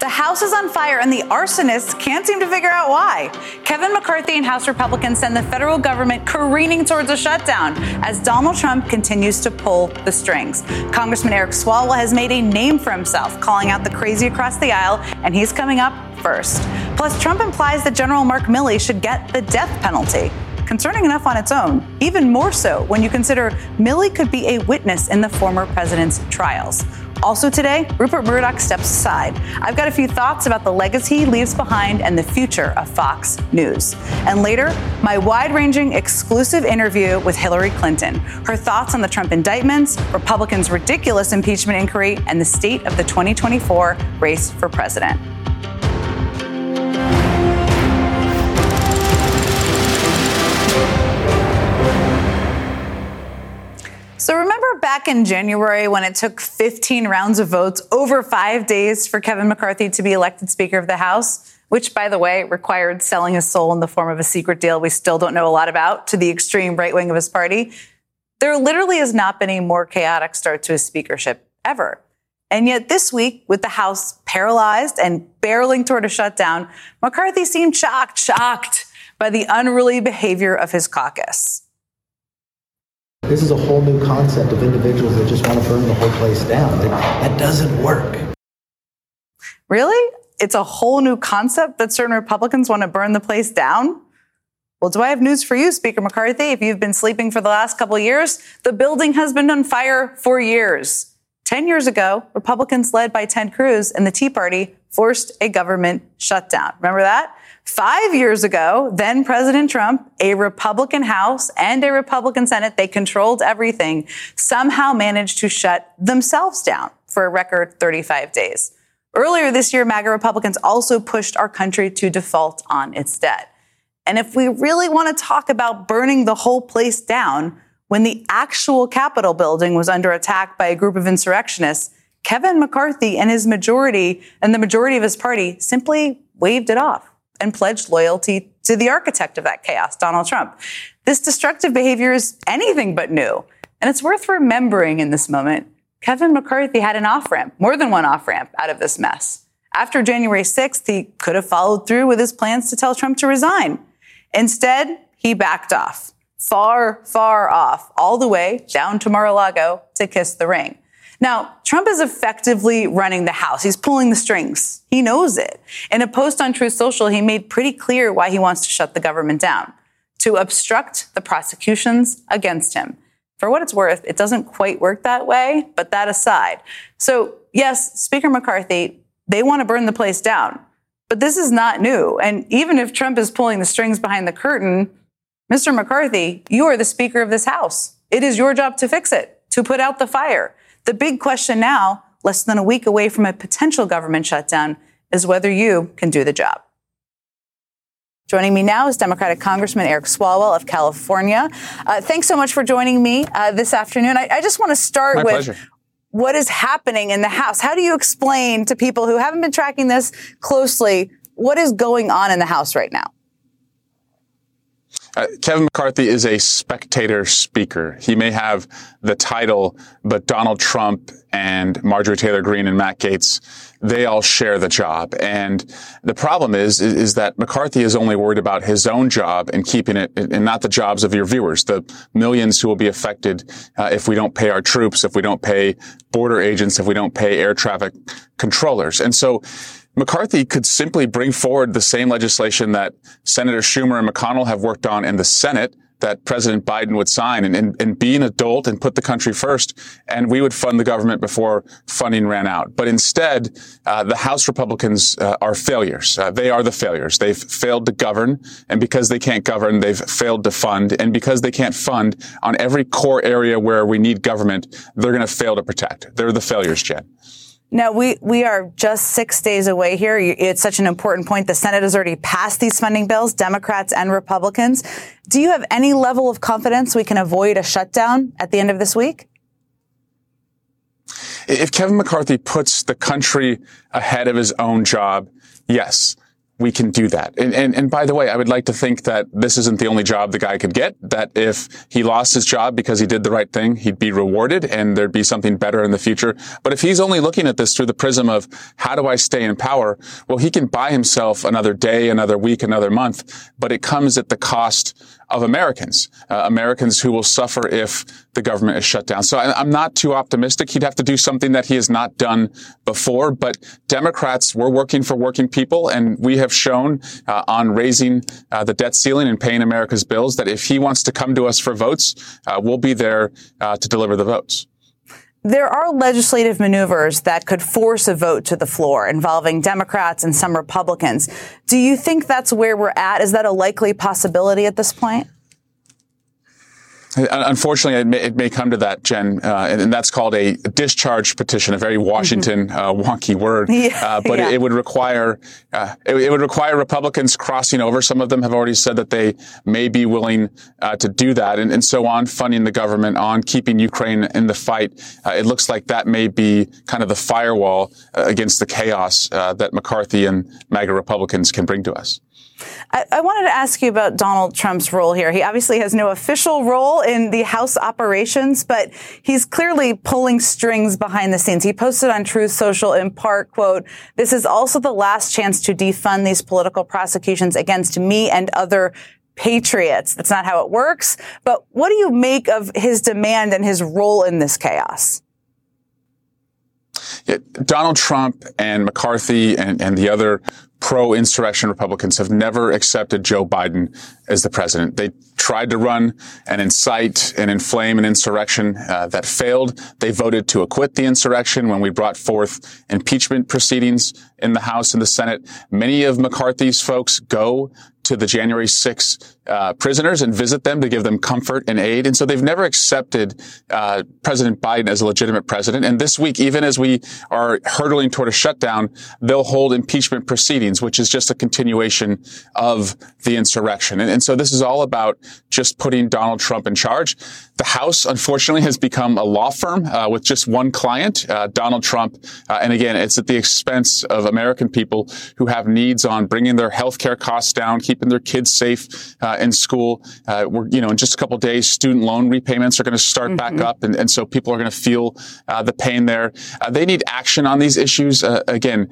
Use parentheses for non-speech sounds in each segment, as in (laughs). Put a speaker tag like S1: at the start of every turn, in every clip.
S1: The House is on fire and the arsonists can't seem to figure out why. Kevin McCarthy and House Republicans send the federal government careening towards a shutdown as Donald Trump continues to pull the strings. Congressman Eric Swalwell has made a name for himself, calling out the crazy across the aisle, and he's coming up first. Plus, Trump implies that General Mark Milley should get the death penalty concerning enough on its own, even more so when you consider Milley could be a witness in the former president's trials. Also today, Rupert Murdoch steps aside. I've got a few thoughts about the legacy he leaves behind and the future of Fox News. And later, my wide ranging exclusive interview with Hillary Clinton, her thoughts on the Trump indictments, Republicans' ridiculous impeachment inquiry, and the state of the 2024 race for president. Back in January when it took 15 rounds of votes over five days for Kevin McCarthy to be elected Speaker of the House, which, by the way, required selling his soul in the form of a secret deal we still don't know a lot about to the extreme right wing of his party. There literally has not been a more chaotic start to his speakership ever. And yet this week, with the House paralyzed and barreling toward a shutdown, McCarthy seemed shocked, shocked by the unruly behavior of his caucus.
S2: This is a whole new concept of individuals that just want to burn the whole place down. That doesn't work.
S1: Really? It's a whole new concept that certain Republicans want to burn the place down? Well, do I have news for you, Speaker McCarthy? If you've been sleeping for the last couple years, the building has been on fire for years. Ten years ago, Republicans led by Ted Cruz and the Tea Party forced a government shutdown. Remember that? Five years ago, then President Trump, a Republican House and a Republican Senate, they controlled everything, somehow managed to shut themselves down for a record 35 days. Earlier this year, MAGA Republicans also pushed our country to default on its debt. And if we really want to talk about burning the whole place down, when the actual Capitol building was under attack by a group of insurrectionists, Kevin McCarthy and his majority and the majority of his party simply waved it off and pledged loyalty to the architect of that chaos, Donald Trump. This destructive behavior is anything but new. And it's worth remembering in this moment, Kevin McCarthy had an off ramp, more than one off ramp out of this mess. After January 6th, he could have followed through with his plans to tell Trump to resign. Instead, he backed off, far, far off, all the way down to Mar-a-Lago to kiss the ring. Now, Trump is effectively running the House. He's pulling the strings. He knows it. In a post on Truth Social, he made pretty clear why he wants to shut the government down to obstruct the prosecutions against him. For what it's worth, it doesn't quite work that way, but that aside. So, yes, Speaker McCarthy, they want to burn the place down. But this is not new. And even if Trump is pulling the strings behind the curtain, Mr. McCarthy, you are the Speaker of this House. It is your job to fix it, to put out the fire. The big question now, less than a week away from a potential government shutdown, is whether you can do the job. Joining me now is Democratic Congressman Eric Swalwell of California. Uh, thanks so much for joining me uh, this afternoon. I, I just want to start
S3: My
S1: with
S3: pleasure.
S1: what is happening in the House. How do you explain to people who haven't been tracking this closely what is going on in the House right now?
S3: Uh, Kevin McCarthy is a spectator speaker. He may have the title, but Donald Trump and Marjorie Taylor Greene and Matt Gaetz, they all share the job. And the problem is, is, is that McCarthy is only worried about his own job and keeping it, and not the jobs of your viewers, the millions who will be affected uh, if we don't pay our troops, if we don't pay border agents, if we don't pay air traffic controllers. And so, McCarthy could simply bring forward the same legislation that Senator Schumer and McConnell have worked on in the Senate that President Biden would sign and, and, and, be an adult and put the country first. And we would fund the government before funding ran out. But instead, uh, the House Republicans uh, are failures. Uh, they are the failures. They've failed to govern. And because they can't govern, they've failed to fund. And because they can't fund on every core area where we need government, they're going to fail to protect. They're the failures, Jen.
S1: Now, we, we are just six days away here. It's such an important point. The Senate has already passed these spending bills, Democrats and Republicans. Do you have any level of confidence we can avoid a shutdown at the end of this week?
S3: If Kevin McCarthy puts the country ahead of his own job, yes we can do that. And, and, and by the way, I would like to think that this isn't the only job the guy could get, that if he lost his job because he did the right thing, he'd be rewarded and there'd be something better in the future. But if he's only looking at this through the prism of how do I stay in power? Well, he can buy himself another day, another week, another month, but it comes at the cost of Americans, uh, Americans who will suffer if the government is shut down. So I, am not too optimistic. He'd have to do something that he has not done before. But Democrats, we're working for working people, and we have shown uh, on raising uh, the debt ceiling and paying America's bills that if he wants to come to us for votes, uh, we'll be there uh, to deliver the votes.
S1: There are legislative maneuvers that could force a vote to the floor involving Democrats and some Republicans. Do you think that's where we're at? Is that a likely possibility at this point?
S3: Unfortunately, it may, it may, come to that, Jen, uh, and, and, that's called a discharge petition, a very Washington mm-hmm. uh, wonky word. (laughs) Yeah, uh, but yeah. it, it, would require uh, it, it, would require Republicans crossing over. Some of them have already said that they may be willing uh, to do that, and, and, so on funding the government, on keeping Ukraine in the fight. Uh, it looks like that may be kind of the firewall against the chaos that McCarthy and MAGA Republicans can bring to us.
S1: I, I, wanted to ask you about Donald Trump's role here. He obviously has no official role in the House operations, but he's clearly pulling strings behind the scenes. He posted on Truth Social in part, quote, this is also the last chance to defund these political prosecutions against me and other patriots. That's not how it works. But what do you make of his demand and his role in this chaos?
S3: Yeah, Donald Trump and McCarthy and, and the other pro-insurrection Republicans have never accepted Joe Biden as the president. They tried to run and incite and inflame an insurrection uh, that failed. They voted to acquit the insurrection when we brought forth impeachment proceedings in the House and the Senate. Many of McCarthy's folks go to the January 6 uh, prisoners and visit them to give them comfort and aid. And so they've never accepted uh, President Biden as a legitimate president. And this week, even as we are hurtling toward a shutdown, they'll hold impeachment proceedings, which is just a continuation of the insurrection. And, and so this is all about just putting Donald Trump in charge. The House, unfortunately, has become a law firm uh, with just one client, uh, Donald Trump. Uh, and again, it's at the expense of American people who have needs on bringing their health care costs down, keeping their kids safe in school. Uh, we're, you know, in just a couple days, student loan repayments are going to start mm-hmm. back up, and, and, so people are going to feel uh, the pain there. they need action on these issues. again,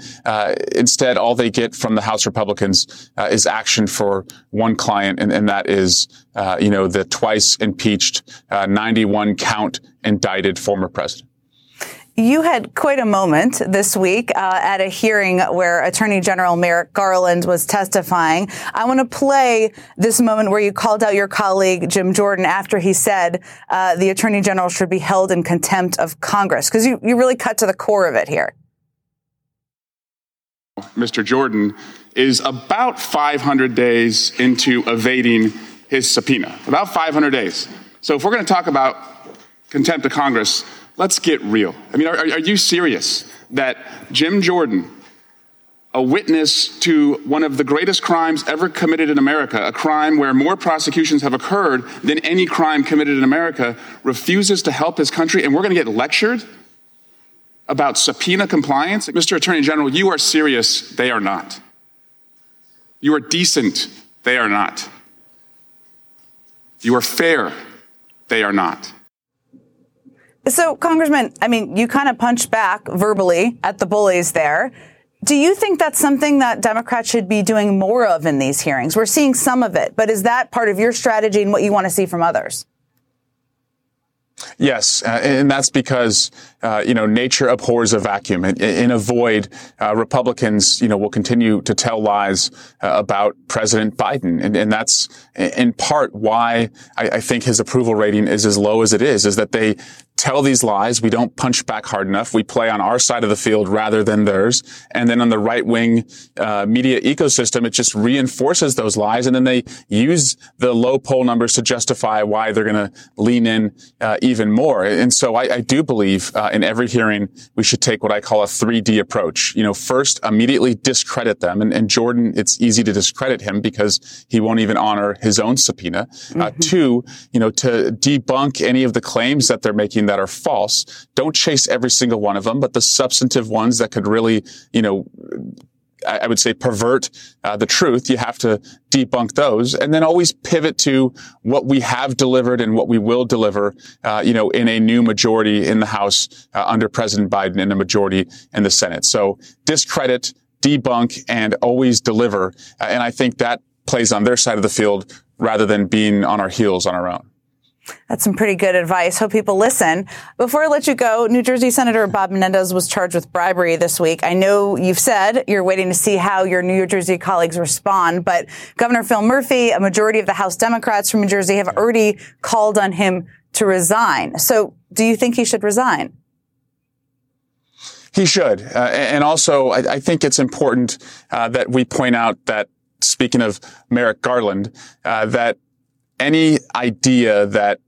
S3: instead, all they get from the House Republicans is action for one client, and, and that is, you know, the twice impeached uh, 91 count indicted former president.
S1: You had quite a moment this week uh, at a hearing where Attorney General Merrick Garland was testifying. I want to play this moment where you called out your colleague Jim Jordan after he said uh, the Attorney General should be held in contempt of Congress, because you, you really cut to the core of it here.
S4: Mr. Jordan is about 500 days into evading his subpoena, about 500 days. So if we're going to talk about contempt of Congress, let's get real. I mean, are, are you serious that Jim Jordan, a witness to one of the greatest crimes ever committed in America, a crime where more prosecutions have occurred than any crime committed in America, refuses to help his country, and we're going to get lectured about subpoena compliance? Mr. Attorney General, you are serious. They are not. You are decent. They are not. You are fair they are not.
S1: So, Congressman, I mean, you kind of punched back verbally at the bullies there. Do you think that's something that Democrats should be doing more of in these hearings? We're seeing some of it, but is that part of your strategy and what you want to see from others?
S3: Yes, uh, and that's because uh, you know nature abhors a vacuum. In, in a void, uh, Republicans you know will continue to tell lies uh, about President Biden, and, and, that's in part why I, I, think his approval rating is as low as it is. Is that they tell these lies, we don't punch back hard enough, we play on our side of the field rather than theirs, and then on the right wing uh, media ecosystem, it just reinforces those lies, and then they use the low poll numbers to justify why they're going to lean in uh, even more. And so I, I do believe uh, in every hearing, we should take what I call a 3D approach. You know, first, immediately discredit them. And, and Jordan, it's easy to discredit him because he won't even honor his own subpoena. Uh, mm-hmm. Uh, two, you know, to debunk any of the claims that they're making that are false. Don't chase every single one of them, but the substantive ones that could really, you know, I would say pervert uh, the truth. You have to debunk those, and then always pivot to what we have delivered and what we will deliver. Uh, you know, in a new majority in the House uh, under President Biden and a majority in the Senate. So discredit, debunk, and always deliver. Uh, and I think that plays on their side of the field rather than being on our heels on our own.
S1: That's some pretty good advice. Hope people listen. Before I let you go, New Jersey Senator Bob Menendez was charged with bribery this week. I know you've said you're waiting to see how your New Jersey colleagues respond, but Governor Phil Murphy, a majority of the House Democrats from New Jersey have already called on him to resign. So do you think he should resign?
S3: He should. Uh, and also, I, I, think it's important uh, that we point out that, speaking of Merrick Garland, uh, that any idea that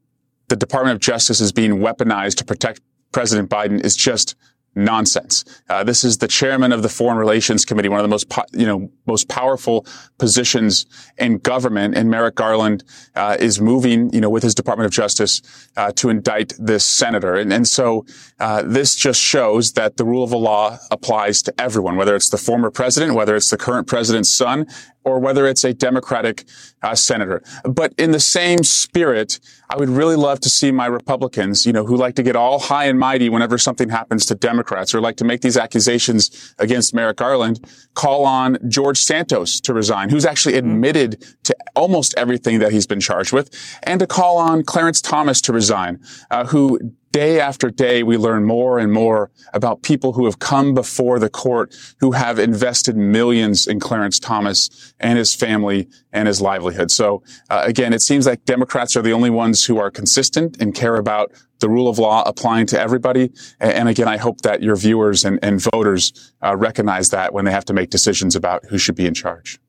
S3: the Department of Justice is being weaponized to protect President Biden is just nonsense. Uh, this is the chairman of the Foreign Relations Committee, one of the most, po- you know, most powerful positions in government. And Merrick Garland uh, is moving, you know, with his Department of Justice uh, to indict this senator. And, and so uh, this just shows that the rule of the law applies to everyone, whether it's the former president, whether it's the current president's son, or whether it's a Democratic uh, senator. But in the same spirit, I would really love to see my Republicans, you know, who like to get all high and mighty whenever something happens to Democrats or like to make these accusations against Merrick Garland, call on George Santos to resign, who's actually admitted to almost everything that he's been charged with, and to call on Clarence Thomas to resign, uh, who day after day, we learn more and more about people who have come before the court who have invested millions in Clarence Thomas and his family and his livelihood. So uh, again, it seems like Democrats are the only ones who are consistent and care about the rule of law applying to everybody. And again, I hope that your viewers and, and voters uh, recognize that when they have to make decisions about who should be in charge.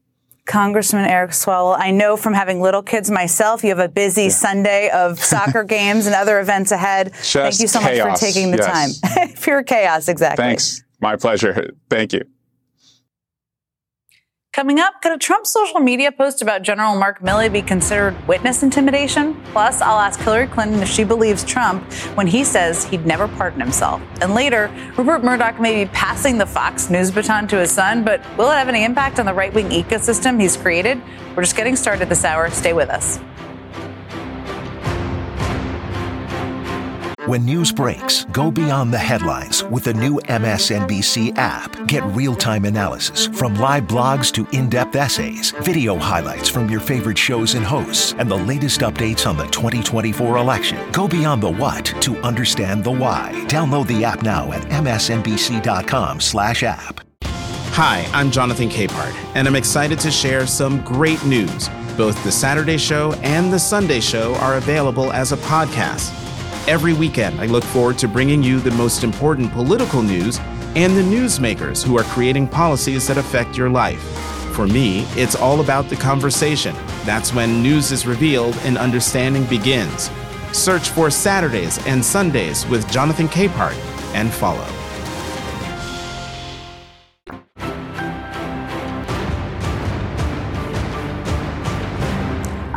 S1: Congressman Eric Swalwell, I know from having little kids myself, you have a busy yeah. Sunday of (laughs) soccer games and other events ahead.
S3: Just
S1: Thank you so
S3: chaos.
S1: much for taking the yes. time. (laughs) Pure chaos, exactly.
S3: Thanks. My pleasure. Thank you.
S1: Coming up, could a Trump social media post about General Mark Milley be considered witness intimidation? Plus, I'll ask Hillary Clinton if she believes Trump when he says he'd never pardon himself. And later, Rupert Murdoch may be passing the Fox News baton to his son, but will it have any impact on the right wing ecosystem he's created? We're just getting started this hour. Stay with us.
S5: When news breaks, go beyond the headlines with the new MSNBC app. Get real time analysis from live blogs to in depth essays, video highlights from your favorite shows and hosts, and the latest updates on the 2024 election. Go beyond the what to understand the why. Download the app now at msnbc.com/slash app.
S6: Hi, I'm Jonathan Capehart, and I'm excited to share some great news. Both the Saturday Show and the Sunday Show are available as a podcast. Every weekend, I look forward to bringing you the most important political news and the newsmakers who are creating policies that affect your life. For me, it's all about the conversation. That's when news is revealed and understanding begins. Search for Saturdays and Sundays with Jonathan Capehart and follow.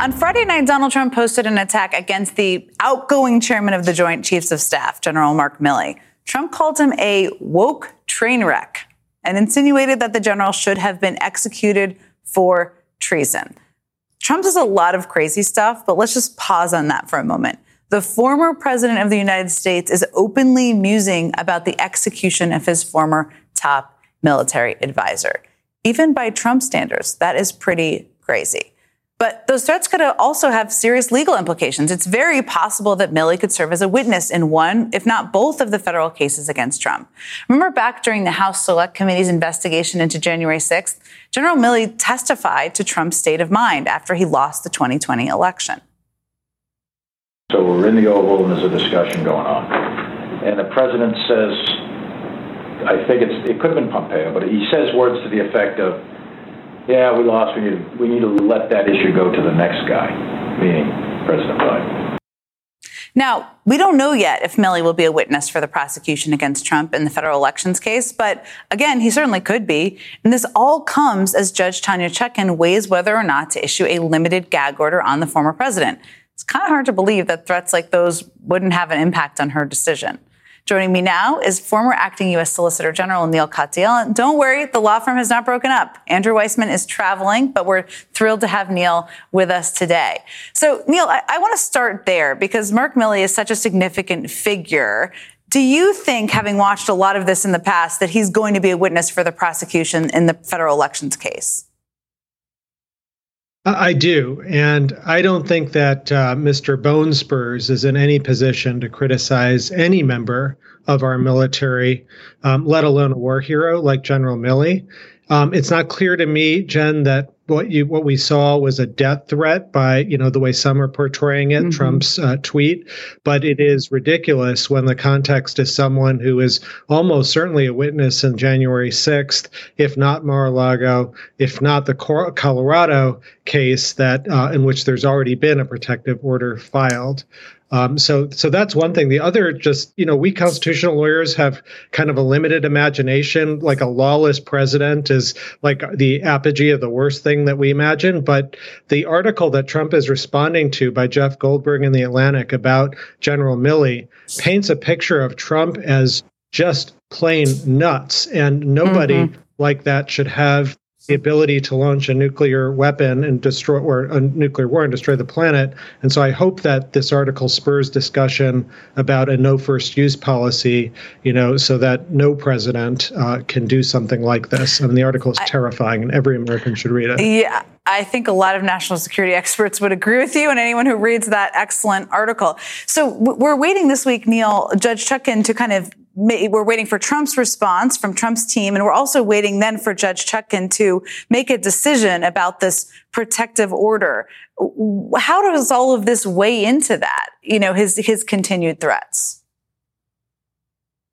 S1: On Friday night, Donald Trump posted an attack against the outgoing chairman of the Joint Chiefs of Staff, General Mark Milley. Trump called him a woke train wreck and insinuated that the general should have been executed for treason. Trump does a lot of crazy stuff, but let's just pause on that for a moment. The former president of the United States is openly musing about the execution of his former top military advisor. Even by Trump standards, that is pretty crazy. But those threats could also have serious legal implications. It's very possible that Milley could serve as a witness in one, if not both, of the federal cases against Trump. Remember back during the House Select Committee's investigation into January 6th, General Milley testified to Trump's state of mind after he lost the 2020 election.
S7: So we're in the Oval and there's a discussion going on. And the president says, I think it's, it could have been Pompeo, but he says words to the effect of, yeah, we lost. We need we need to let that issue go to the next guy, meaning President Biden.
S1: Now, we don't know yet if Milley will be a witness for the prosecution against Trump in the federal elections case, but again, he certainly could be. And this all comes as Judge Tanya Chutkan weighs whether or not to issue a limited gag order on the former president. It's kind of hard to believe that threats like those wouldn't have an impact on her decision. Joining me now is former acting U.S. Solicitor General Neal Katyal. And don't worry, the law firm has not broken up. Andrew Weissmann is traveling, but we're thrilled to have Neal with us today. So, Neal, I, I want to start there because Mark Milley is such a significant figure. Do you think, having watched a lot of this in the past, that he's going to be a witness for the prosecution in the federal elections case?
S8: I do. And I don't think that uh, Mr. Bone Spurs is in any position to criticize any member of our military, um, let alone a war hero like General Milley. Um, it's not clear to me, Jen, that what you what we saw was a death threat by you know the way some are portraying it, mm-hmm. Trump's uh, tweet. But it is ridiculous when the context is someone who is almost certainly a witness in January sixth, if not Mar-a-Lago, if not the Colorado case that uh, in which there's already been a protective order filed. Um, so, so that's one thing. The other, just you know, we constitutional lawyers have kind of a limited imagination. Like a lawless president is like the apogee of the worst thing that we imagine. But the article that Trump is responding to by Jeff Goldberg in the Atlantic about General Milley paints a picture of Trump as just plain nuts, and nobody mm-hmm. like that should have the ability to launch a nuclear weapon and destroy or a nuclear war and destroy the planet. And so I hope that this article spurs discussion about a no first use policy, you know, so that no president uh, can do something like this. I mean, the article is terrifying and every American should read it.
S1: Yeah. I think a lot of national security experts would agree with you and anyone who reads that excellent article. So we're waiting this week, Neal, Judge Chutkan, to kind of we're waiting for Trump's response from Trump's team, and we're also waiting then for Judge Chutkan to make a decision about this protective order. How does all of this weigh into that? You know, his his continued threats.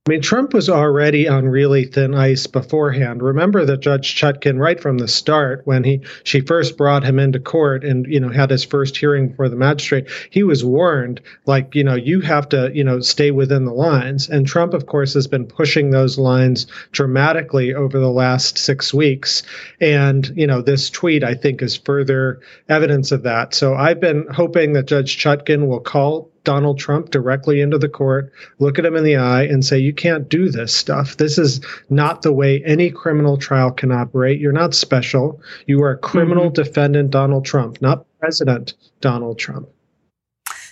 S8: I mean, Trump was already on really thin ice beforehand. Remember that Judge Chutkan, right from the start, when he she first brought him into court and you know had his first hearing before the magistrate, he was warned, like you know, you have to you know stay within the lines. And Trump, of course, has been pushing those lines dramatically over the last six weeks. And you know, this tweet I think is further evidence of that. So I've been hoping that Judge Chutkan will call Donald Trump directly into the court, look at him in the eye, and say, You can't do this stuff. This is not the way any criminal trial can operate. You're not special. You are a criminal mm-hmm. defendant, Donald Trump, not President Donald Trump.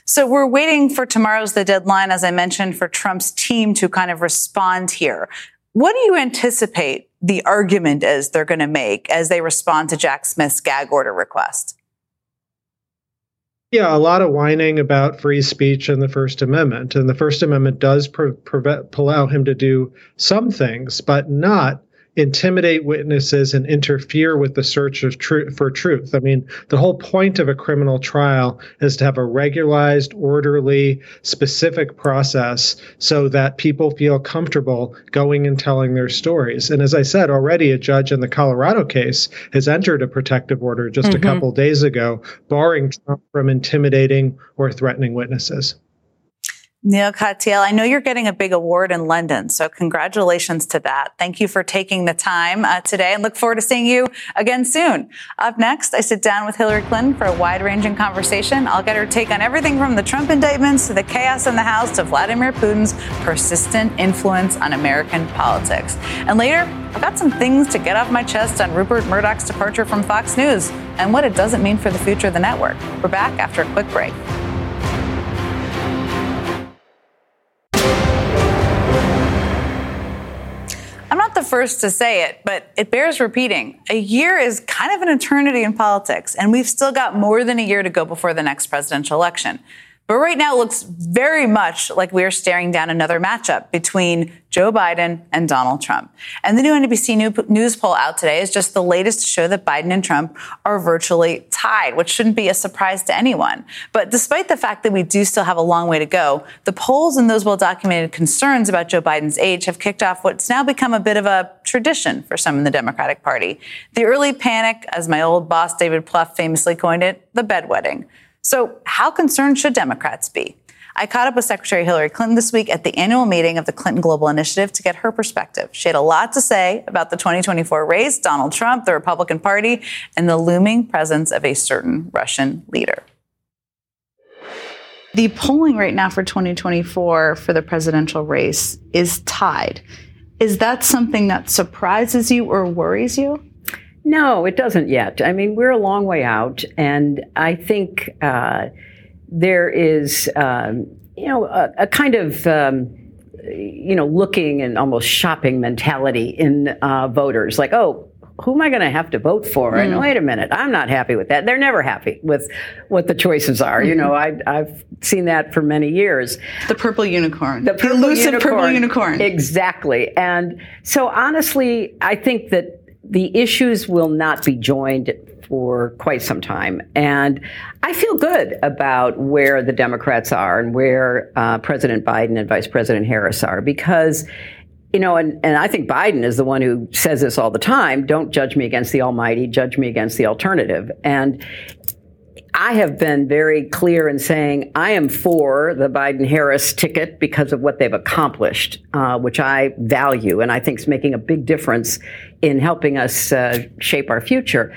S1: So we're waiting for tomorrow's the deadline, as I mentioned, for Trump's team to kind of respond here. What do you anticipate the argument is they're going to make as they respond to Jack Smith's gag order request?
S8: Yeah, a lot of whining about free speech and the First Amendment. And the First Amendment does pre- allow him to do some things, but not intimidate witnesses and interfere with the search of for truth. I mean, the whole point of a criminal trial is to have a regularized, orderly, specific process so that people feel comfortable going and telling their stories. And as I said, already a judge in the Colorado case has entered a protective order just mm-hmm. a couple days ago, barring Trump from intimidating or threatening witnesses.
S1: Neal Katyal, I know you're getting a big award in London, so congratulations to that. Thank you for taking the time uh, today and look forward to seeing you again soon. Up next, I sit down with Hillary Clinton for a wide ranging conversation. I'll get her take on everything from the Trump indictments to the chaos in the House to Vladimir Putin's persistent influence on American politics. And later, I've got some things to get off my chest on Rupert Murdoch's departure from Fox News and what it doesn't mean for the future of the network. We're back after a quick break. First to say it, but it bears repeating. A year is kind of an eternity in politics, and we've still got more than a year to go before the next presidential election. But right now, it looks very much like we are staring down another matchup between Joe Biden and Donald Trump. And the new NBC News poll out today is just the latest to show that Biden and Trump are virtually tied, which shouldn't be a surprise to anyone. But despite the fact that we do still have a long way to go, the polls and those well documented concerns about Joe Biden's age have kicked off what's now become a bit of a tradition for some in the Democratic Party. The early panic, as my old boss David Plouffe famously coined it, the bedwetting. So, how concerned should Democrats be? I caught up with Secretary Hillary Clinton this week at the annual meeting of the Clinton Global Initiative to get her perspective. She had a lot to say about the 2024 race, Donald Trump, the Republican Party, and the looming presence of a certain Russian leader. The polling right now for 2024 for the presidential race is tied. Is that something that surprises you or worries you?
S9: No, it doesn't yet. I mean, we're a long way out, and I think uh, there is, um, you know, a, a kind of. Um, you know, looking and almost shopping mentality in uh, voters, like, oh, who am I going to have to vote for? Mm. And wait a minute, I'm not happy with that. They're never happy with what the choices are. Mm-hmm. You know, I, have seen that for many years.
S1: The purple unicorn.
S9: The, purple
S1: the elusive
S9: unicorn.
S1: purple unicorn.
S9: Exactly. And so honestly, I think that the issues will not be joined for quite some time. And I feel good about where the Democrats are and where uh, President Biden and Vice President Harris are because you know, and, and I think Biden is the one who says this all the time don't judge me against the Almighty, judge me against the alternative. And I have been very clear in saying I am for the Biden Harris ticket because of what they've accomplished, uh, which I value and I think is making a big difference in helping us uh, shape our future.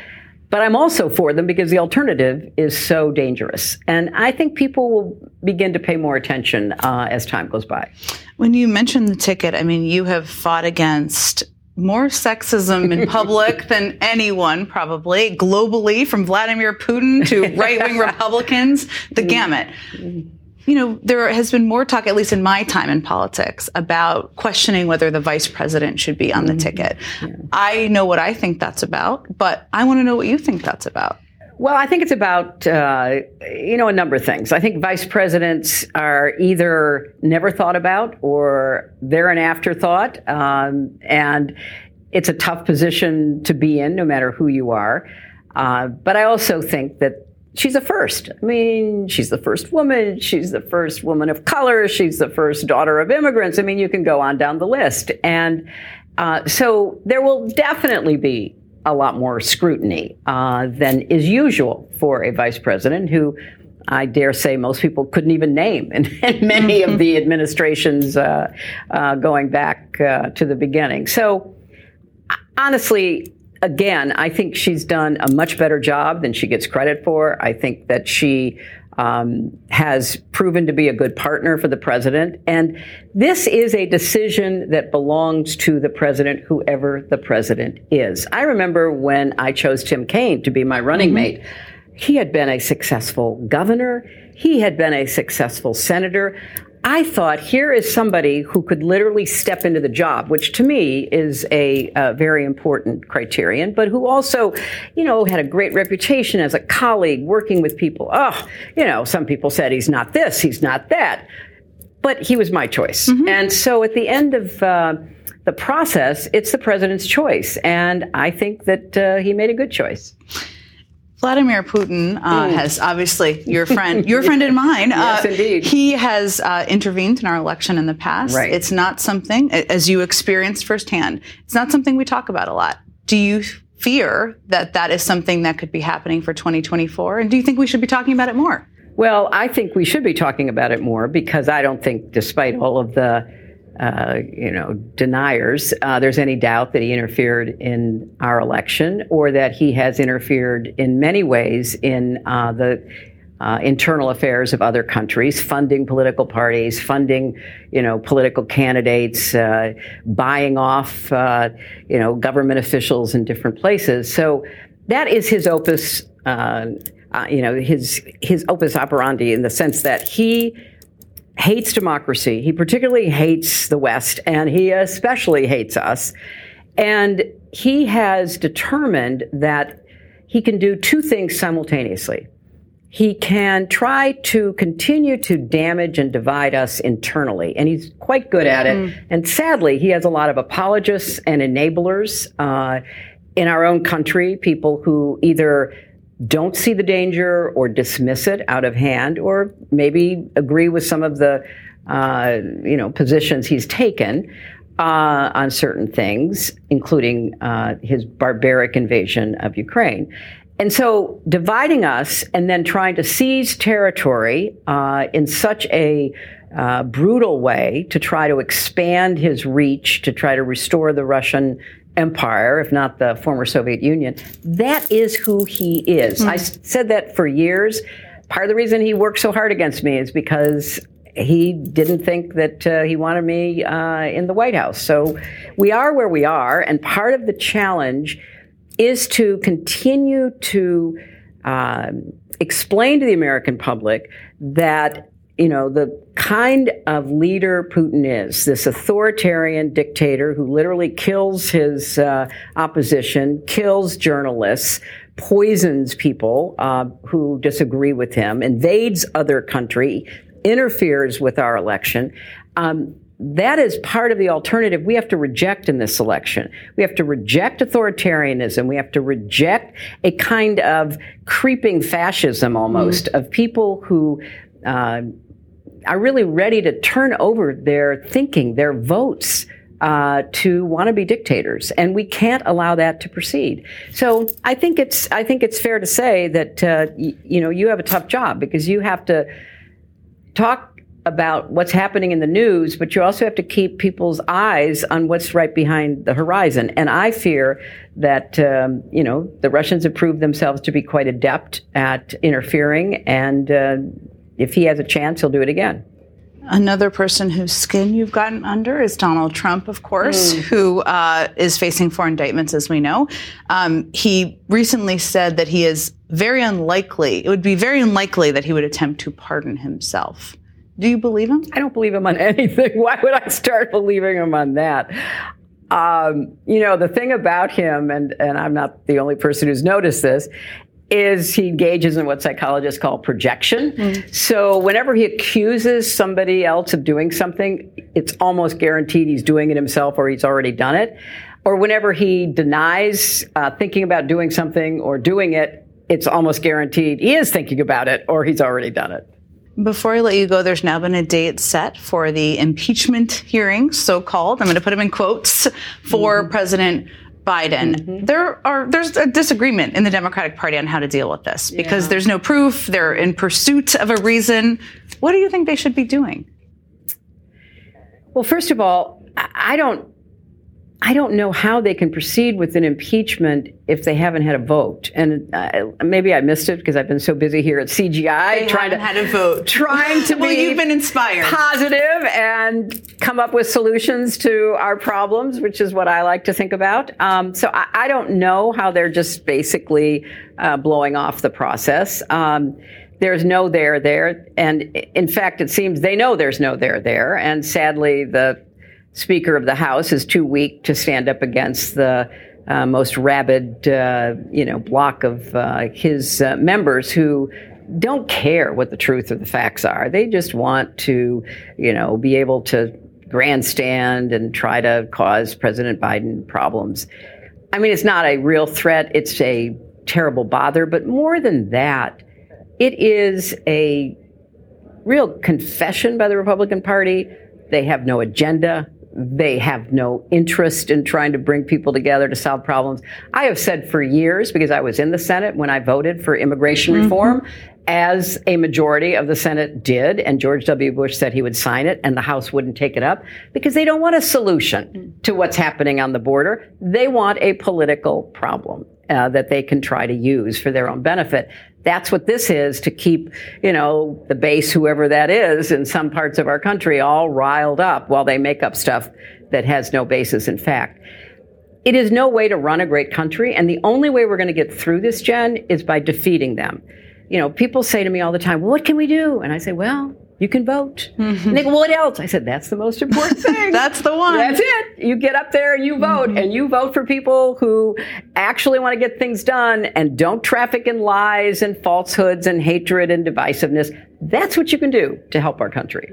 S9: But I'm also for them because the alternative is so dangerous. And I think people will begin to pay more attention uh, as time goes by.
S1: When you mentioned the ticket, I mean, you have fought against more sexism in public (laughs) than anyone, probably globally, from Vladimir Putin to (laughs) right wing Republicans, the gamut you know, there has been more talk, at least in my time in politics, about questioning whether the vice president should be on the mm-hmm. ticket. Yeah. I know what I think that's about, but I want to know what you think that's about.
S9: Well, I think it's about, uh, you know, a number of things. I think vice presidents are either never thought about or they're an afterthought. Um, and it's a tough position to be in, no matter who you are. Uh, but I also think that she's a first. I mean, she's the first woman. She's the first woman of color. She's the first daughter of immigrants. I mean, you can go on down the list. And uh, so there will definitely be a lot more scrutiny uh, than is usual for a vice president who I dare say most people couldn't even name in, (laughs) in many of the administrations uh, uh going back uh, to the beginning. So honestly, again, I think she's done a much better job than she gets credit for. I think that she um, has proven to be a good partner for the president. And this is a decision that belongs to the president, whoever the president is. I remember when I chose Tim Kaine to be my running mm-hmm. mate. He had been a successful governor. He had been a successful senator. I thought here is somebody who could literally step into the job, which to me is a, a, very important criterion, but who also, you know, had a great reputation as a colleague working with people. Oh, you know, some people said he's not this, he's not that, but he was my choice. Mm-hmm. And so at the end of, uh, the process, it's the president's choice. And I think that uh, he made a good choice.
S1: Vladimir Putin uh, mm. has obviously your friend, your (laughs) friend and mine.
S9: yes, uh, indeed.
S1: He has uh, intervened in our election in the past.
S9: Right.
S1: It's not something, as you experienced firsthand, it's not something we talk about a lot. Do you fear that that is something that could be happening for 2024? And do you think we should be talking about it more?
S9: Well, I think we should be talking about it more because I don't think, despite all of the uh, you know, deniers, uh, there's any doubt that he interfered in our election or that he has interfered in many ways in uh, the uh, internal affairs of other countries, funding political parties, funding, you know, political candidates, uh, buying off, uh, you know, government officials in different places. So that is his opus, you know, his his opus operandi in the sense that he hates democracy. He particularly hates the West, and he especially hates us. And he has determined that he can do two things simultaneously. He can try to continue to damage and divide us internally, and he's quite good at it. Mm. And sadly, he has a lot of apologists and enablers uh, in our own country, people who either don't see the danger or dismiss it out of hand, or maybe agree with some of the uh, you know positions he's taken uh, on certain things, including uh, his barbaric invasion of Ukraine. and so dividing us and then trying to seize territory uh, in such a uh, brutal way to try to expand his reach, to try to restore the Russian empire, if not the former Soviet Union, that is who he is. Mm. I said that for years. Part of the reason he worked so hard against me is because he didn't think that uh, he wanted me uh, in the White House. So we are where we are, and part of the challenge is to continue to uh, explain to the American public that you know the kind of leader Putin is this authoritarian dictator who literally kills his uh, opposition, kills journalists, poisons people uh, who disagree with him, invades other country, interferes with our election. Um, that is part of the alternative we have to reject in this election. We have to reject authoritarianism. We have to reject a kind of creeping fascism almost mm. of people who uh, are really ready to turn over their thinking, their votes. Uh, to want to be dictators, and we can't allow that to proceed. So I think it's I think it's fair to say that uh, y- you know you have a tough job because you have to talk about what's happening in the news, but you also have to keep people's eyes on what's right behind the horizon. And I fear that, um, you know, the Russians have proved themselves to be quite adept at interfering. And uh, if he has a chance, he'll do it again.
S1: Another person whose skin you've gotten under is Donald Trump, of course, mm. who uh, is facing four indictments, as we know. Um, he recently said that he is very unlikely, it would be very unlikely that he would attempt to pardon himself. Do you believe him?
S9: I don't believe him on (laughs) anything. Why would I start believing him on that? Um, you know, the thing about him, and, and I'm not the only person who's noticed this, is he engages in what psychologists call projection. Mm. So whenever he accuses somebody else of doing something, it's almost guaranteed he's doing it himself or he's already done it. Or whenever he denies uh, thinking about doing something or doing it, it's almost guaranteed he is thinking about it or he's already done it.
S1: Before I let you go, there's now been a date set for the impeachment hearings, so called. I'm going to put them in quotes for mm-hmm. President Biden. Mm-hmm. There are there's a disagreement in the Democratic Party on how to deal with this because yeah. there's no proof. They're in pursuit of a reason. What do you think they should be doing?
S9: Well, first of all, I don't I don't know how they can proceed with an impeachment if they haven't had a vote. And uh, maybe I missed it because I've been so busy here at CGI
S1: they trying to had a vote,
S9: trying to (laughs)
S1: well,
S9: be
S1: you've been inspired,
S9: positive, and come up with solutions to our problems, which is what I like to think about. Um, so I, I, don't know how they're just basically uh, blowing off the process. Um, there's no there there, and in fact, it seems they know there's no there there, and sadly, the Speaker of the House is too weak to stand up against the uh, most rabid, uh, you know, block of uh, his uh, members who don't care what the truth or the facts are. They just want to, you know, be able to grandstand and try to cause President Biden problems. I mean, it's not a real threat. It's a terrible bother. But more than that, it is a real confession by the Republican Party. They have no agenda they have no interest in trying to bring people together to solve problems. I have said for years, because I was in the Senate when I voted for immigration mm-hmm. reform, as a majority of the Senate did, and George W. Bush said he would sign it, and the House wouldn't take it up because they don't want a solution to what's happening on the border. They want a political problem. Uh, that they can try to use for their own benefit. That's what this is to keep, you know, the base, whoever that is, in some parts of our country all riled up while they make up stuff that has no basis in fact. It is no way to run a great country. And the only way we're going to get through this, Jen, is by defeating them. You know, people say to me all the time, well, what can we do? And I say, well, you can vote. Mm-hmm. And they go, what else? I said, that's the most important (laughs) thing.
S1: that's the one.
S9: That's it. You get up there and you vote, mm-hmm. and you vote for people who actually want to get things done and don't traffic in lies and falsehoods and hatred and divisiveness. That's what you can do to help our country.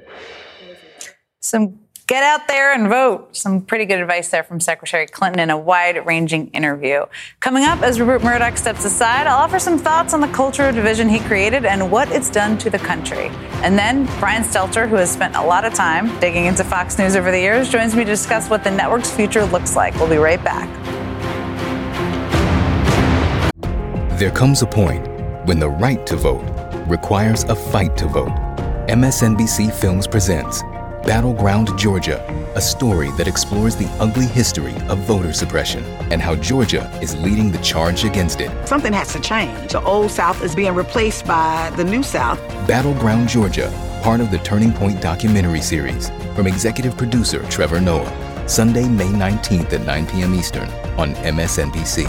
S1: Some get out there and vote. Some pretty good advice there from Secretary Clinton in a wide ranging interview. Coming up, as Rupert Murdoch steps aside, I'll offer some thoughts on the culture of division he created and what it's done to the country. And then Brian Stelter, who has spent a lot of time digging into Fox News over the years, joins me to discuss what the network's future looks like. We'll be right back.
S10: There comes a point when the right to vote requires a fight to vote. MSNBC Films presents Battleground Georgia, a story that explores the ugly history of voter suppression and how Georgia is leading the charge against it.
S11: Something has to change. The old South is being replaced by the new South.
S10: Battleground Georgia, part of the Turning Point documentary series from executive producer Trevor Noah. Sunday, May 19th at 9 p.m. Eastern on MSNBC.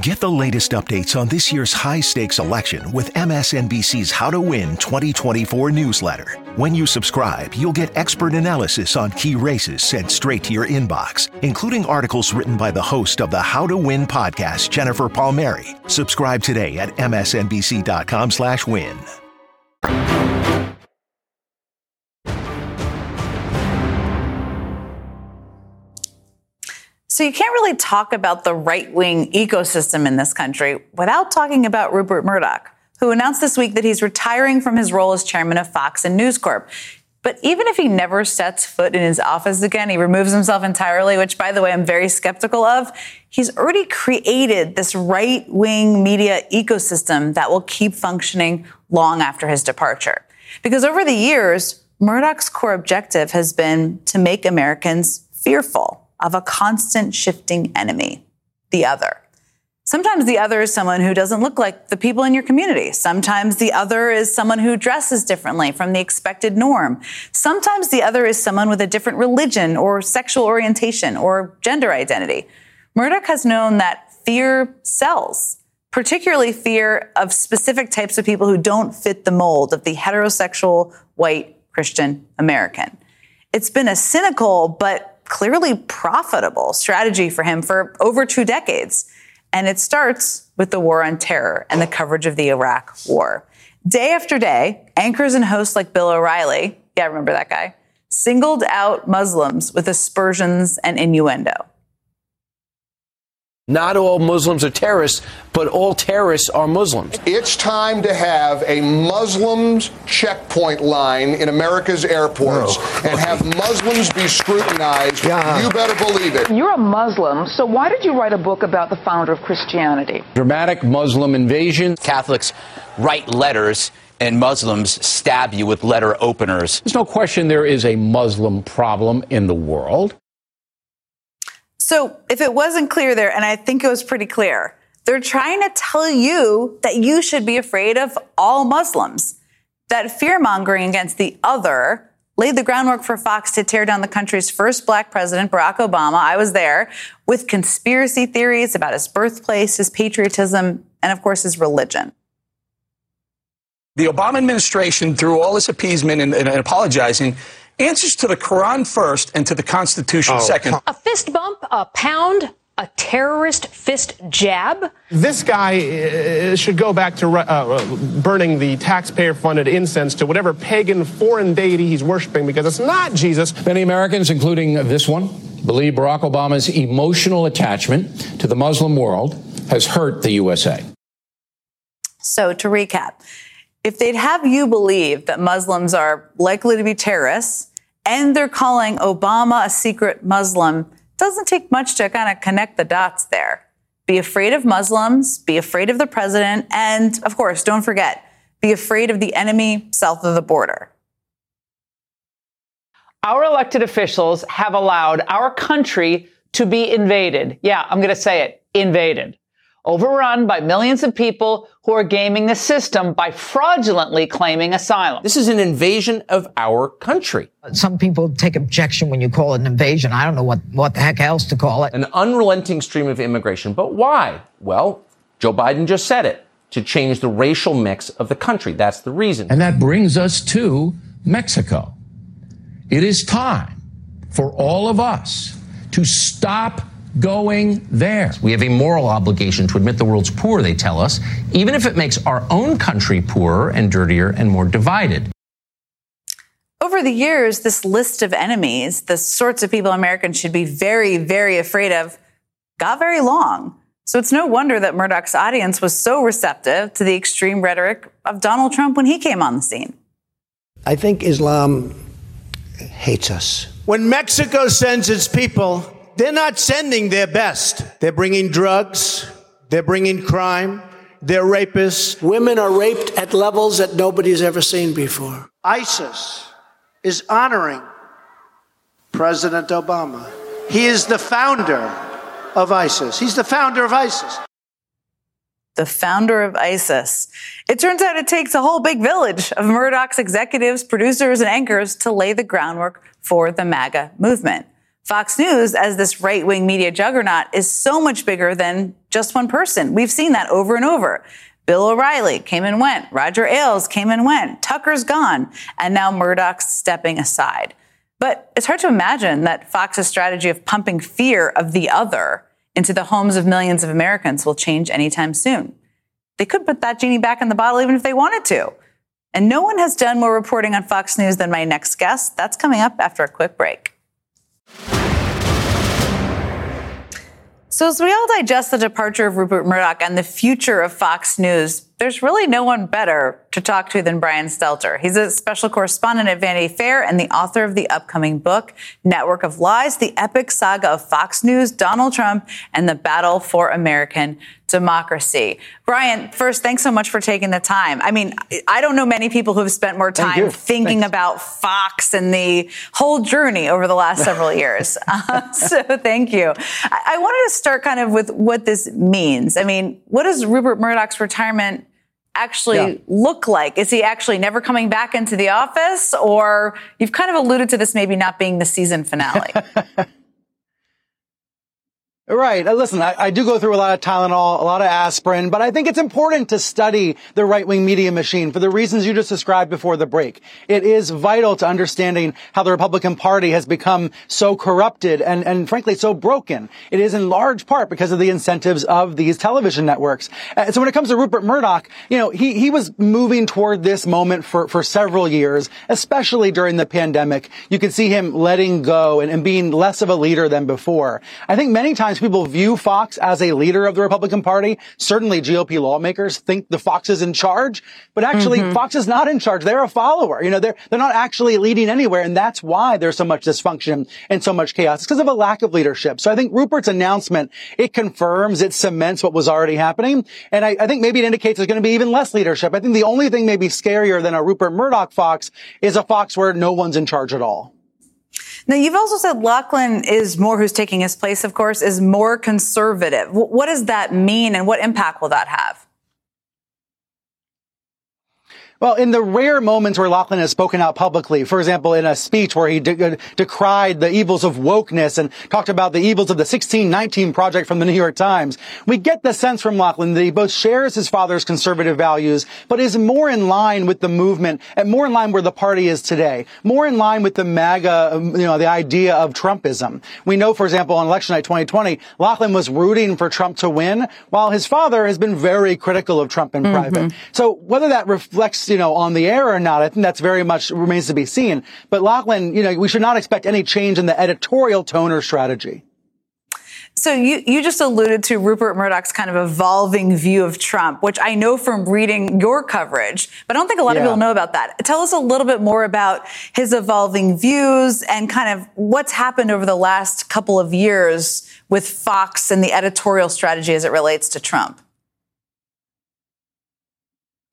S5: Get the latest updates on this year's high stakes election with MSNBC's How to Win 2024 newsletter. When you subscribe, you'll get expert analysis on key races sent straight to your inbox, including articles written by the host of the How to Win podcast, Jennifer Palmieri. Subscribe today at msnbc.com/win.
S1: So you can't really talk about the right wing ecosystem in this country without talking about Rupert Murdoch, who announced this week that he's retiring from his role as chairman of Fox and News Corp. But even if he never sets foot in his office again, he removes himself entirely, which, by the way, I'm very skeptical of. He's already created this right wing media ecosystem that will keep functioning long after his departure. Because over the years, Murdoch's core objective has been to make Americans fearful of a constant shifting enemy, the other. Sometimes the other is someone who doesn't look like the people in your community. Sometimes the other is someone who dresses differently from the expected norm. Sometimes the other is someone with a different religion or sexual orientation or gender identity. Murdoch has known that fear sells, particularly fear of specific types of people who don't fit the mold of the heterosexual white Christian American. It's been a cynical but clearly profitable strategy for him for over two decades. And it starts with the war on terror and the coverage of the Iraq war. Day after day, anchors and hosts like Bill O'Reilly, yeah, I remember that guy, singled out Muslims with aspersions and innuendo.
S12: Not all Muslims are terrorists, but all terrorists are Muslims.
S13: It's time to have a Muslims checkpoint line in America's airports oh, and have Muslims be scrutinized. Yeah. You better believe it.
S14: You're a Muslim, so why did you write a book about the founder of Christianity?
S12: Dramatic Muslim invasion.
S15: Catholics write letters and Muslims stab you with letter openers.
S16: There's no question there is a Muslim problem in the world.
S1: So if it wasn't clear there, and I think it was pretty clear, they're trying to tell you that you should be afraid of all Muslims. That fear mongering against the other laid the groundwork for Fox to tear down the country's first black president, Barack Obama. I was there with conspiracy theories about his birthplace, his patriotism, and of course, his religion.
S17: The Obama administration, through all this appeasement and, and, and apologizing, answers to the Quran first and to the Constitution oh, second.
S18: A fist bump, a pound, a terrorist fist jab?
S19: This guy uh, should go back to uh, burning the taxpayer funded incense to whatever pagan foreign deity he's worshiping because it's not Jesus.
S16: Many Americans, including this one, believe Barack Obama's emotional attachment to the Muslim world has hurt the USA.
S1: So, to recap, if they'd have you believe that Muslims are likely to be terrorists, and they're calling Obama a secret Muslim, doesn't take much to kind of connect the dots there. Be afraid of Muslims, be afraid of the president, and of course, don't forget, be afraid of the enemy south of the border.
S20: Our elected officials have allowed our country to be invaded. Yeah, I'm going to say it invaded overrun by millions of people who are gaming the system by fraudulently claiming asylum.
S12: This is an invasion of our country.
S21: Some people take objection when you call it an invasion. I don't know what, what the heck else to call it.
S12: An unrelenting stream of immigration. But why? Well, Joe Biden just said it to change the racial mix of the country. That's the reason.
S22: And that brings us to Mexico. It is time for all of us to stop going there.
S23: We have a moral obligation to admit the world's poor, they tell us, even if it makes our own country poorer and dirtier and more divided.
S1: Over the years, this list of enemies, the sorts of people Americans should be very, very afraid of, got very long. So it's no wonder that Murdoch's audience was so receptive to the extreme rhetoric of Donald Trump when he came on the scene.
S24: I think Islam hates us.
S25: When Mexico sends its people they're not sending their best. They're bringing drugs,
S24: They're bringing crime. They're rapists.
S26: Women are raped at levels that nobody's ever seen before.
S27: ISIS is honoring President Obama. He is the founder of ISIS. He's the founder of ISIS.
S1: The founder of ISIS. It turns out it takes a whole big village of Murdoch's executives, producers, and anchors to lay the groundwork for the MAGA movement. Fox News, as this right wing media juggernaut, is so much bigger than just one person. We've seen that over and over. Bill O'Reilly came and went. Roger Ailes came and went. Tucker's gone. And now Murdoch's stepping aside. But it's hard to imagine that Fox's strategy of pumping fear of the other into the homes of millions of Americans will change anytime soon. They could put that genie back in the bottle even if they wanted to. And no one has done more reporting on Fox News than my next guest. That's coming up after a quick break. So, as we all digest the departure of Rupert Murdoch and the future of Fox News, there's really no one better to talk to than Brian Stelter. He's a special correspondent at Vanity Fair and the author of the upcoming book, Network of Lies, the epic saga of Fox News, Donald Trump, and the battle for American democracy. Brian, first, thanks so much for taking the time. I mean, I don't know many people who have spent more time thinking thanks. about Fox and the whole journey over the last several years. Uh, (laughs) (laughs) so thank you. I-, I wanted to start kind of with what this means. I mean, what does Rupert Murdoch's retirement actually yeah. look like? Is he actually never coming back into the office? Or you've kind of alluded to this maybe not being the season finale. (laughs)
S28: Right. Listen, I, I, do go through a lot of Tylenol, a lot of aspirin, but I think it's important to study the right-wing media machine for the reasons you just described before the break. It is vital to understanding how the Republican Party has become so corrupted and, and frankly so broken. It is in large part because of the incentives of these television networks. Uh, so when it comes to Rupert Murdoch, you know, he, he was moving toward this moment for, for several years, especially during the pandemic. You could see him letting go and, and being less of a leader than before. I think many times people view Fox as a leader of the Republican Party. Certainly GOP lawmakers think the Fox is in charge, but actually mm-hmm. Fox is not in charge. They're a follower. You know, they're, they're not actually leading anywhere. And that's why there's so much dysfunction and so much chaos. It's because of a lack of leadership. So I think Rupert's announcement, it confirms, it cements what was already happening. And I, I think maybe it indicates there's going to be even less leadership. I think the only thing maybe scarier than a Rupert Murdoch Fox is a Fox where no one's in charge at all.
S1: Now, you've also said Lachlan is more, who's taking his place, of course, is more conservative. What does that mean and what impact will that have?
S28: Well, in the rare moments where Lachlan has spoken out publicly, for example, in a speech where he de- uh, decried the evils of wokeness and talked about the evils of the 1619 project from the New York Times, we get the sense from Lachlan that he both shares his father's conservative values, but is more in line with the movement and more in line where the party is today, more in line with the MAGA, um, you know, the idea of Trumpism. We know, for example, on election night 2020, Lachlan was rooting for Trump to win, while his father has been very critical of Trump in mm-hmm. private. So whether that reflects you know, on the air or not, I think that's very much remains to be seen. But Lachlan, you know, we should not expect any change in the editorial tone or strategy.
S1: So you, you just alluded to Rupert Murdoch's kind of evolving view of Trump, which I know from reading your coverage, but I don't think a lot yeah. of people know about that. Tell us a little bit more about his evolving views and kind of what's happened over the last couple of years with Fox and the editorial strategy as it relates to Trump.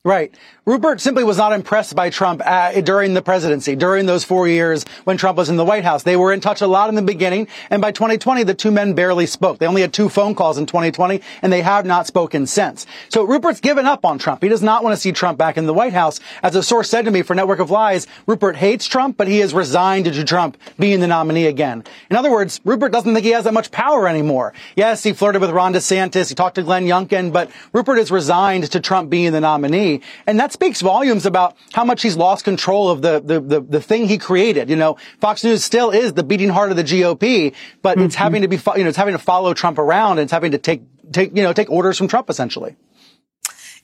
S28: Right. Rupert simply was not impressed by Trump uh, during the presidency, during those four years when Trump was in the White House. They were in touch a lot in the beginning, and by 2020, the two men barely spoke. They only had two phone calls in 2020, and they have not spoken since. So Rupert's given up on Trump. He does not want to see Trump back in the White House. As a source said to me for Network of Lies, Rupert hates Trump, but he is resigned to Trump being the nominee again. In other words, Rupert doesn't think he has that much power anymore. Yes, he flirted with Ron DeSantis, he talked to Glenn Youngkin, but Rupert is resigned to Trump being the nominee, and that speaks volumes about how much he's lost control of the, the, the, the, thing he created. You know, Fox News still is the beating heart of the GOP, but mm-hmm. it's having to be, you know, it's having to follow Trump around and it's having to take, take, you know, take orders from Trump essentially.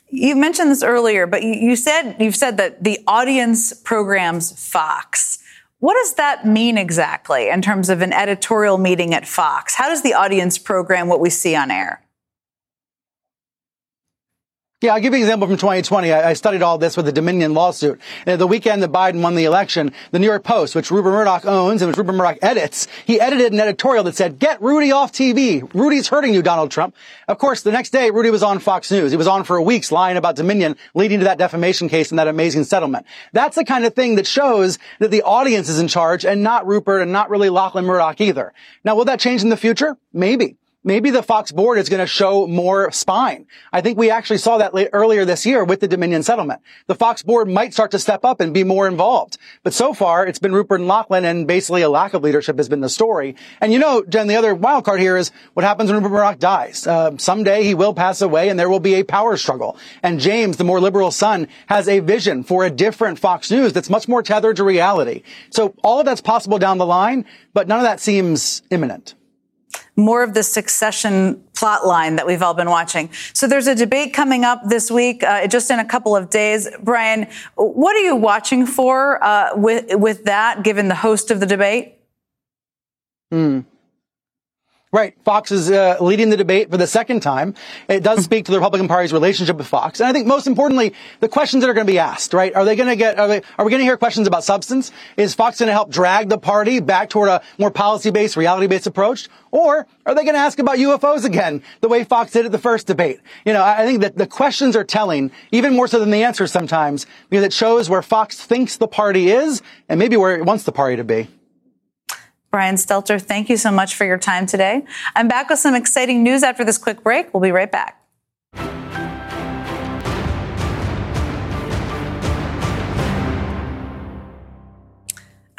S1: You mentioned this earlier, but you said, you've said that the audience programs Fox. What does that mean exactly in terms of an editorial meeting at Fox? How does the audience program what we see on air?
S28: Yeah, I'll give you an example from 2020. I, I studied all this with the Dominion lawsuit. Uh, the weekend that Biden won the election, the New York Post, which Rupert Murdoch owns and which Rupert Murdoch edits, he edited an editorial that said, get Rudy off TV. Rudy's hurting you, Donald Trump. Of course, the next day, Rudy was on Fox News. He was on for weeks lying about Dominion, leading to that defamation case and that amazing settlement. That's the kind of thing that shows that the audience is in charge and not Rupert and not really Lachlan Murdoch either. Now, will that change in the future? Maybe maybe the Fox board is going to show more spine. I think we actually saw that late, earlier this year with the Dominion settlement. The Fox board might start to step up and be more involved. But so far, it's been Rupert and Lachlan and basically a lack of leadership has been the story. And you know, Jen, the other wild card here is what happens when Rupert Murdoch dies. Uh, someday he will pass away and there will be a power struggle. And James, the more liberal son, has a vision for a different Fox News that's much more tethered to reality. So all of that's possible down the line, but none of that seems imminent
S1: more of the succession plot line that we've all been watching. So there's a debate coming up this week, uh, just in a couple of days. Brian, what are you watching for uh, with with that, given the host of the debate?
S28: Hmm. Right. Fox is uh, leading the debate for the second time. It does speak to the Republican Party's relationship with Fox. And I think most importantly, the questions that are going to be asked, right? Are they going to get, are, they, are we going to hear questions about substance? Is Fox going to help drag the party back toward a more policy-based, reality-based approach? Or are they going to ask about UFOs again, the way Fox did at the first debate? You know, I think that the questions are telling, even more so than the answers sometimes, because it shows where Fox thinks the party is and maybe where it wants the party to be.
S1: Brian Stelter, thank you so much for your time today. I'm back with some exciting news after this quick break. We'll be right back.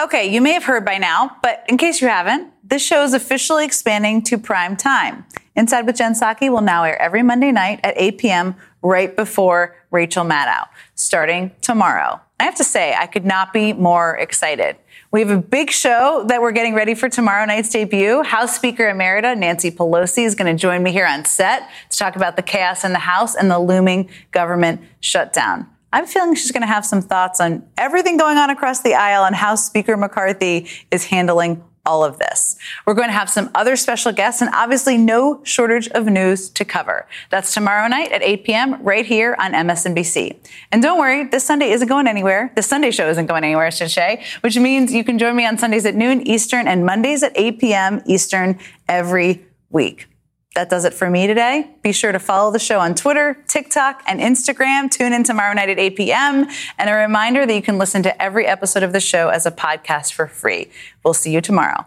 S1: Okay, you may have heard by now, but in case you haven't, this show is officially expanding to prime time. Inside with Jen Psaki will now air every Monday night at 8 p.m. right before Rachel Maddow, starting tomorrow. I have to say, I could not be more excited. We have a big show that we're getting ready for tomorrow night's debut. House Speaker Emerita Nancy Pelosi is going to join me here on set to talk about the chaos in the House and the looming government shutdown. I'm feeling she's going to have some thoughts on everything going on across the aisle and how Speaker McCarthy is handling all of this. We're going to have some other special guests and obviously no shortage of news to cover. That's tomorrow night at 8 p.m. right here on MSNBC. And don't worry, this Sunday isn't going anywhere. The Sunday show isn't going anywhere, I should say, which means you can join me on Sundays at noon Eastern and Mondays at 8 p.m. Eastern every week. That does it for me today. Be sure to follow the show on Twitter, TikTok, and Instagram. Tune in tomorrow night at 8 p.m. And a reminder that you can listen to every episode of the show as a podcast for free. We'll see you tomorrow.